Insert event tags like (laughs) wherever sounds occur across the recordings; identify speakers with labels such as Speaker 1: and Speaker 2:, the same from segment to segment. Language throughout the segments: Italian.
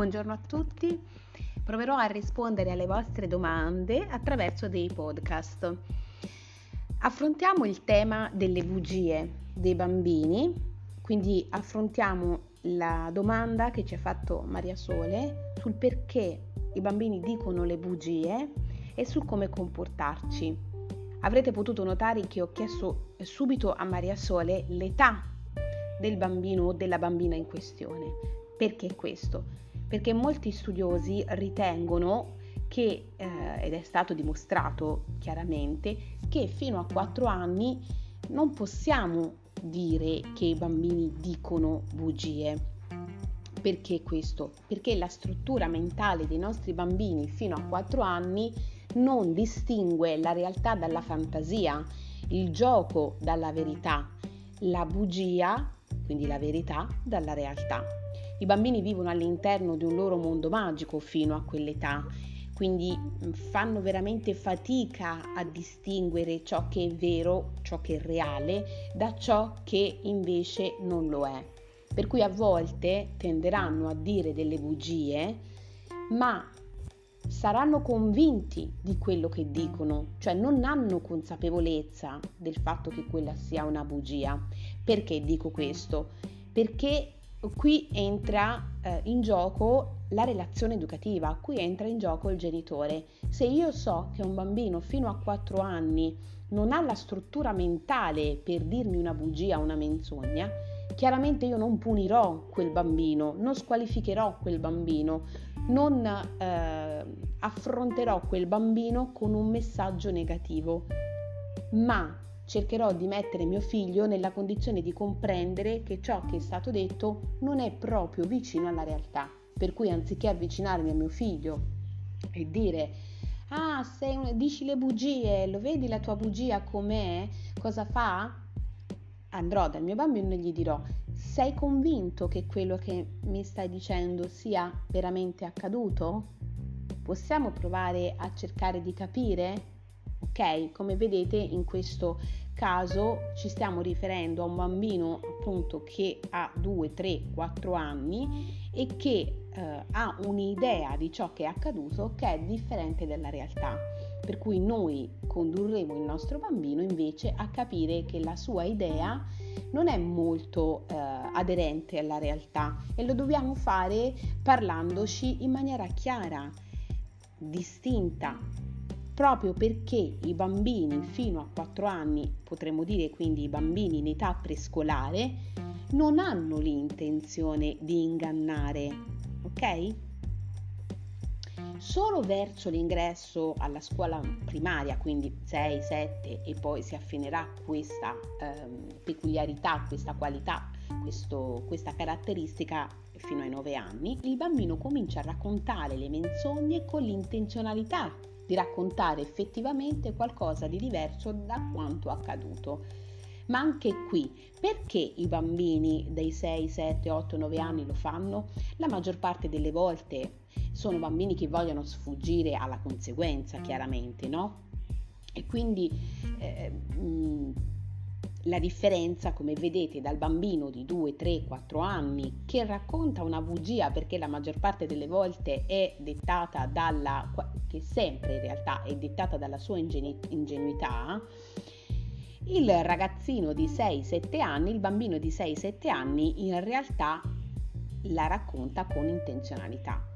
Speaker 1: Buongiorno a tutti. Proverò a rispondere alle vostre domande attraverso dei podcast. Affrontiamo il tema delle bugie dei bambini, quindi affrontiamo la domanda che ci ha fatto Maria Sole sul perché i bambini dicono le bugie e su come comportarci. Avrete potuto notare che ho chiesto subito a Maria Sole l'età del bambino o della bambina in questione. Perché questo? Perché molti studiosi ritengono che, eh, ed è stato dimostrato chiaramente, che fino a 4 anni non possiamo dire che i bambini dicono bugie. Perché questo? Perché la struttura mentale dei nostri bambini fino a 4 anni non distingue la realtà dalla fantasia, il gioco dalla verità, la bugia quindi la verità, dalla realtà. I bambini vivono all'interno di un loro mondo magico fino a quell'età, quindi fanno veramente fatica a distinguere ciò che è vero, ciò che è reale, da ciò che invece non lo è. Per cui a volte tenderanno a dire delle bugie, ma saranno convinti di quello che dicono, cioè non hanno consapevolezza del fatto che quella sia una bugia. Perché dico questo? Perché qui entra eh, in gioco la relazione educativa, qui entra in gioco il genitore. Se io so che un bambino fino a 4 anni non ha la struttura mentale per dirmi una bugia, una menzogna, chiaramente io non punirò quel bambino, non squalificherò quel bambino, non eh, affronterò quel bambino con un messaggio negativo, ma cercherò di mettere mio figlio nella condizione di comprendere che ciò che è stato detto non è proprio vicino alla realtà. Per cui anziché avvicinarmi a mio figlio e dire ah, sei un... dici le bugie, lo vedi la tua bugia com'è? Cosa fa? Andrò dal mio bambino e gli dirò sei convinto che quello che mi stai dicendo sia veramente accaduto? Possiamo provare a cercare di capire? Ok, come vedete in questo caso ci stiamo riferendo a un bambino appunto che ha 2, 3, 4 anni e che eh, ha un'idea di ciò che è accaduto che è differente dalla realtà. Per cui noi condurremo il nostro bambino invece a capire che la sua idea non è molto eh, aderente alla realtà e lo dobbiamo fare parlandoci in maniera chiara, distinta, proprio perché i bambini fino a 4 anni, potremmo dire quindi i bambini in età prescolare, non hanno l'intenzione di ingannare, ok? Solo verso l'ingresso alla scuola primaria, quindi 6, 7 e poi si affinerà questa ehm, peculiarità, questa qualità, questo, questa caratteristica fino ai 9 anni, il bambino comincia a raccontare le menzogne con l'intenzionalità di raccontare effettivamente qualcosa di diverso da quanto accaduto. Ma anche qui, perché i bambini dei 6, 7, 8, 9 anni lo fanno? La maggior parte delle volte sono bambini che vogliono sfuggire alla conseguenza, chiaramente, no? E quindi eh, mh, la differenza, come vedete, dal bambino di 2, 3, 4 anni che racconta una bugia perché la maggior parte delle volte è dettata dalla, che sempre in realtà è dettata dalla sua ingenu- ingenuità, il ragazzino di 6-7 anni, il bambino di 6-7 anni in realtà la racconta con intenzionalità.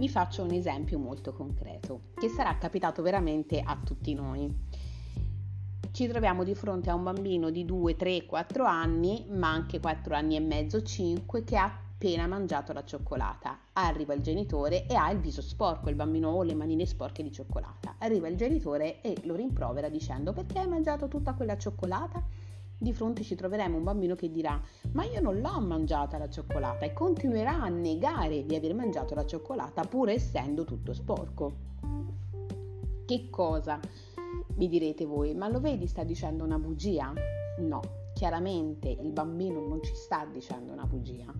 Speaker 1: Vi faccio un esempio molto concreto che sarà capitato veramente a tutti noi. Ci troviamo di fronte a un bambino di 2, 3, 4 anni, ma anche 4 anni e mezzo, 5, che ha appena mangiato la cioccolata. Arriva il genitore e ha il viso sporco, il bambino ha le manine sporche di cioccolata. Arriva il genitore e lo rimprovera dicendo perché hai mangiato tutta quella cioccolata? Di fronte ci troveremo un bambino che dirà ma io non l'ho mangiata la cioccolata e continuerà a negare di aver mangiato la cioccolata pur essendo tutto sporco. Che cosa? Mi direte voi, ma lo vedi sta dicendo una bugia? No, chiaramente il bambino non ci sta dicendo una bugia,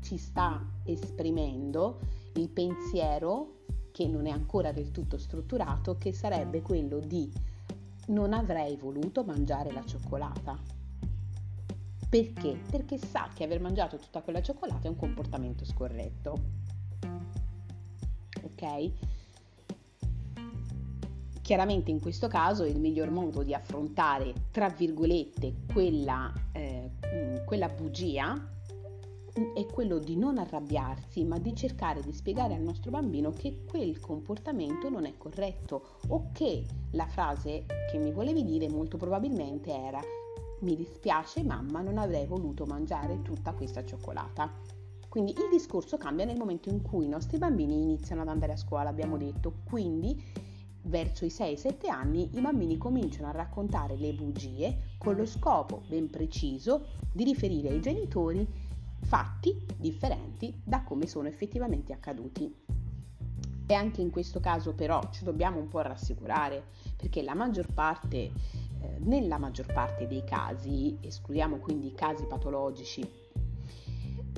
Speaker 1: ci sta esprimendo il pensiero che non è ancora del tutto strutturato, che sarebbe quello di non avrei voluto mangiare la cioccolata Perché? Perché sa che aver mangiato tutta quella cioccolata è un comportamento scorretto. Ok? Chiaramente in questo caso il miglior modo di affrontare, tra virgolette, quella, eh, quella bugia è quello di non arrabbiarsi, ma di cercare di spiegare al nostro bambino che quel comportamento non è corretto o che la frase che mi volevi dire molto probabilmente era mi dispiace mamma, non avrei voluto mangiare tutta questa cioccolata. Quindi il discorso cambia nel momento in cui i nostri bambini iniziano ad andare a scuola, abbiamo detto, quindi verso i 6-7 anni i bambini cominciano a raccontare le bugie con lo scopo ben preciso di riferire ai genitori fatti differenti da come sono effettivamente accaduti. E anche in questo caso però ci dobbiamo un po' rassicurare perché la maggior parte, eh, nella maggior parte dei casi, escludiamo quindi i casi patologici,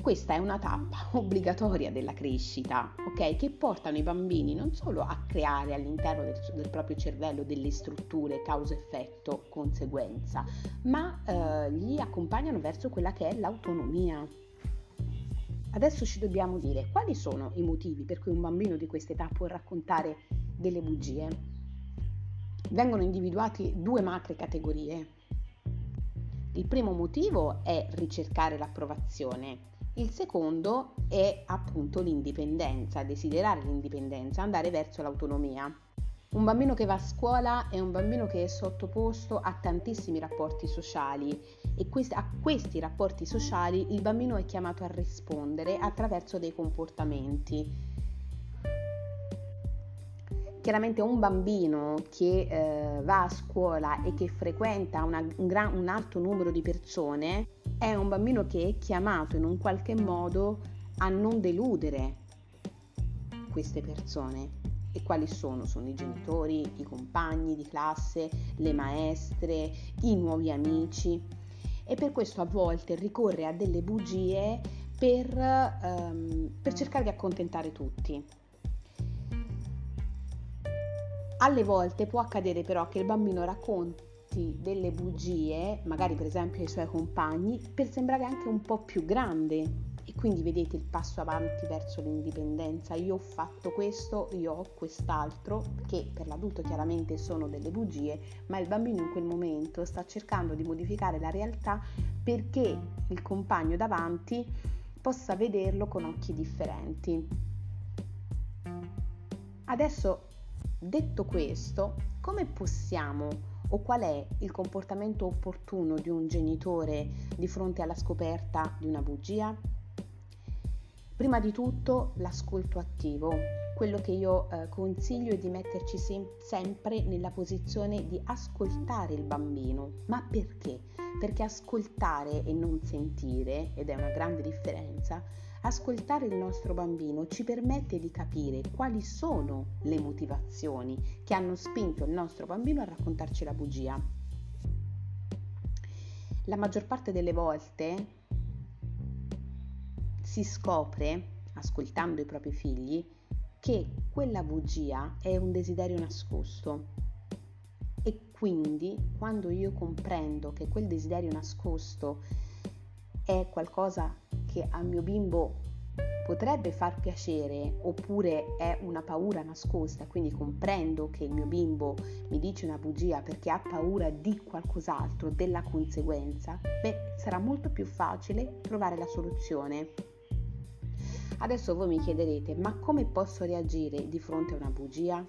Speaker 1: questa è una tappa (laughs) obbligatoria della crescita, ok? Che portano i bambini non solo a creare all'interno del, del proprio cervello delle strutture causa-effetto, conseguenza, ma eh, li accompagnano verso quella che è l'autonomia. Adesso ci dobbiamo dire quali sono i motivi per cui un bambino di questa età può raccontare delle bugie. Vengono individuati due macro categorie. Il primo motivo è ricercare l'approvazione, il secondo è appunto l'indipendenza, desiderare l'indipendenza, andare verso l'autonomia. Un bambino che va a scuola è un bambino che è sottoposto a tantissimi rapporti sociali e quest- a questi rapporti sociali il bambino è chiamato a rispondere attraverso dei comportamenti. Chiaramente un bambino che eh, va a scuola e che frequenta una, un, gran, un alto numero di persone è un bambino che è chiamato in un qualche modo a non deludere queste persone e quali sono? Sono i genitori, i compagni di classe, le maestre, i nuovi amici e per questo a volte ricorre a delle bugie per, um, per cercare di accontentare tutti. Alle volte può accadere però che il bambino racconti delle bugie, magari per esempio ai suoi compagni, per sembrare anche un po' più grande quindi vedete il passo avanti verso l'indipendenza. Io ho fatto questo, io ho quest'altro, che per l'adulto chiaramente sono delle bugie, ma il bambino in quel momento sta cercando di modificare la realtà perché il compagno davanti possa vederlo con occhi differenti. Adesso, detto questo, come possiamo o qual è il comportamento opportuno di un genitore di fronte alla scoperta di una bugia? Prima di tutto l'ascolto attivo. Quello che io eh, consiglio è di metterci sem- sempre nella posizione di ascoltare il bambino. Ma perché? Perché ascoltare e non sentire, ed è una grande differenza, ascoltare il nostro bambino ci permette di capire quali sono le motivazioni che hanno spinto il nostro bambino a raccontarci la bugia. La maggior parte delle volte si scopre, ascoltando i propri figli, che quella bugia è un desiderio nascosto. E quindi quando io comprendo che quel desiderio nascosto è qualcosa che al mio bimbo potrebbe far piacere oppure è una paura nascosta, quindi comprendo che il mio bimbo mi dice una bugia perché ha paura di qualcos'altro, della conseguenza, beh, sarà molto più facile trovare la soluzione Adesso voi mi chiederete, ma come posso reagire di fronte a una bugia?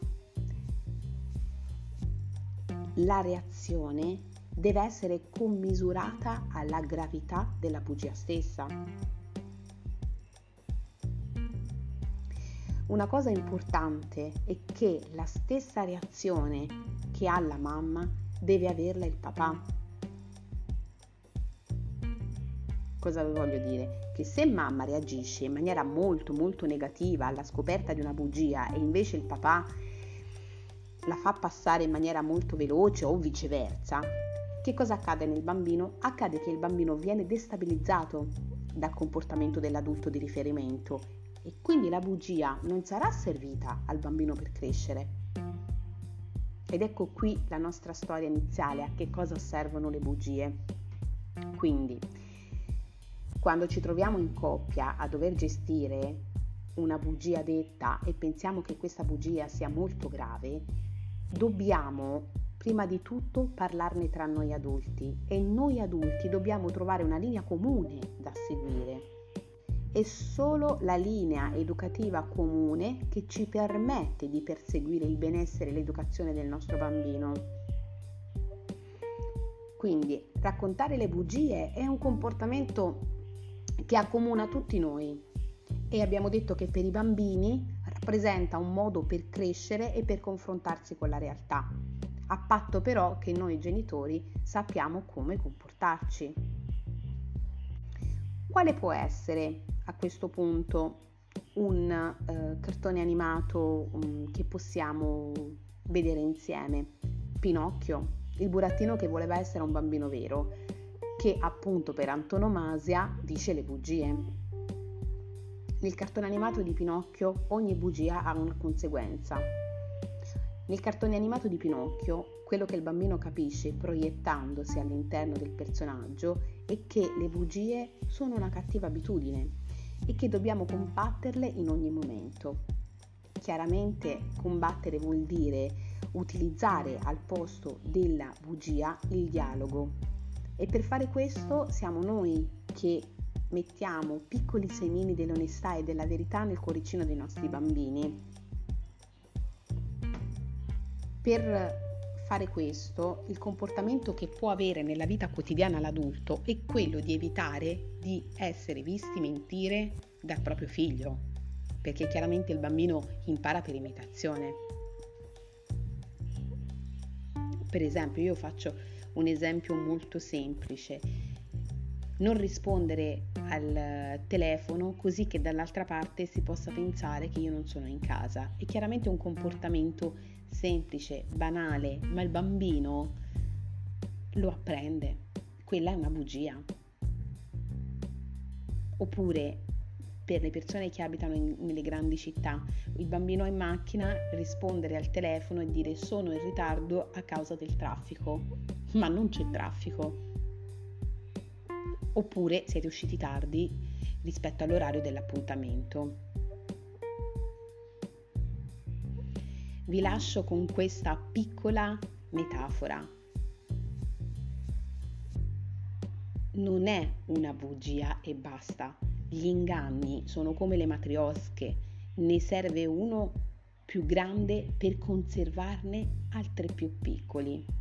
Speaker 1: La reazione deve essere commisurata alla gravità della bugia stessa. Una cosa importante è che la stessa reazione che ha la mamma deve averla il papà. Cosa voglio dire? Che se mamma reagisce in maniera molto molto negativa alla scoperta di una bugia e invece il papà la fa passare in maniera molto veloce o viceversa, che cosa accade nel bambino? Accade che il bambino viene destabilizzato dal comportamento dell'adulto di riferimento e quindi la bugia non sarà servita al bambino per crescere. Ed ecco qui la nostra storia iniziale, a che cosa servono le bugie. Quindi, Quando ci troviamo in coppia a dover gestire una bugia detta e pensiamo che questa bugia sia molto grave, dobbiamo prima di tutto parlarne tra noi adulti e noi adulti dobbiamo trovare una linea comune da seguire. È solo la linea educativa comune che ci permette di perseguire il benessere e l'educazione del nostro bambino. Quindi raccontare le bugie è un comportamento che accomuna tutti noi e abbiamo detto che per i bambini rappresenta un modo per crescere e per confrontarsi con la realtà, a patto però che noi genitori sappiamo come comportarci. Quale può essere a questo punto un eh, cartone animato um, che possiamo vedere insieme? Pinocchio, il burattino che voleva essere un bambino vero, che appunto per antonomasia dice le bugie. Nel cartone animato di Pinocchio ogni bugia ha una conseguenza. Nel cartone animato di Pinocchio quello che il bambino capisce proiettandosi all'interno del personaggio è che le bugie sono una cattiva abitudine e che dobbiamo combatterle in ogni momento. Chiaramente combattere vuol dire utilizzare al posto della bugia il dialogo, e per fare questo siamo noi che mettiamo piccoli semini dell'onestà e della verità nel cuoricino dei nostri bambini. Per fare questo, il comportamento che può avere nella vita quotidiana l'adulto è quello di evitare di essere visti mentire dal proprio figlio, perché chiaramente il bambino impara per imitazione. Per esempio, io faccio un esempio molto semplice. Non rispondere al telefono così che dall'altra parte si possa pensare che io non sono in casa. È chiaramente un comportamento semplice, banale, ma il bambino lo apprende. Quella è una bugia. Oppure per le persone che abitano in, nelle grandi città, il bambino in macchina rispondere al telefono e dire sono in ritardo a causa del traffico ma non c'è traffico. Oppure siete usciti tardi rispetto all'orario dell'appuntamento. Vi lascio con questa piccola metafora. Non è una bugia e basta. Gli inganni sono come le matriosche, ne serve uno più grande per conservarne altri più piccoli.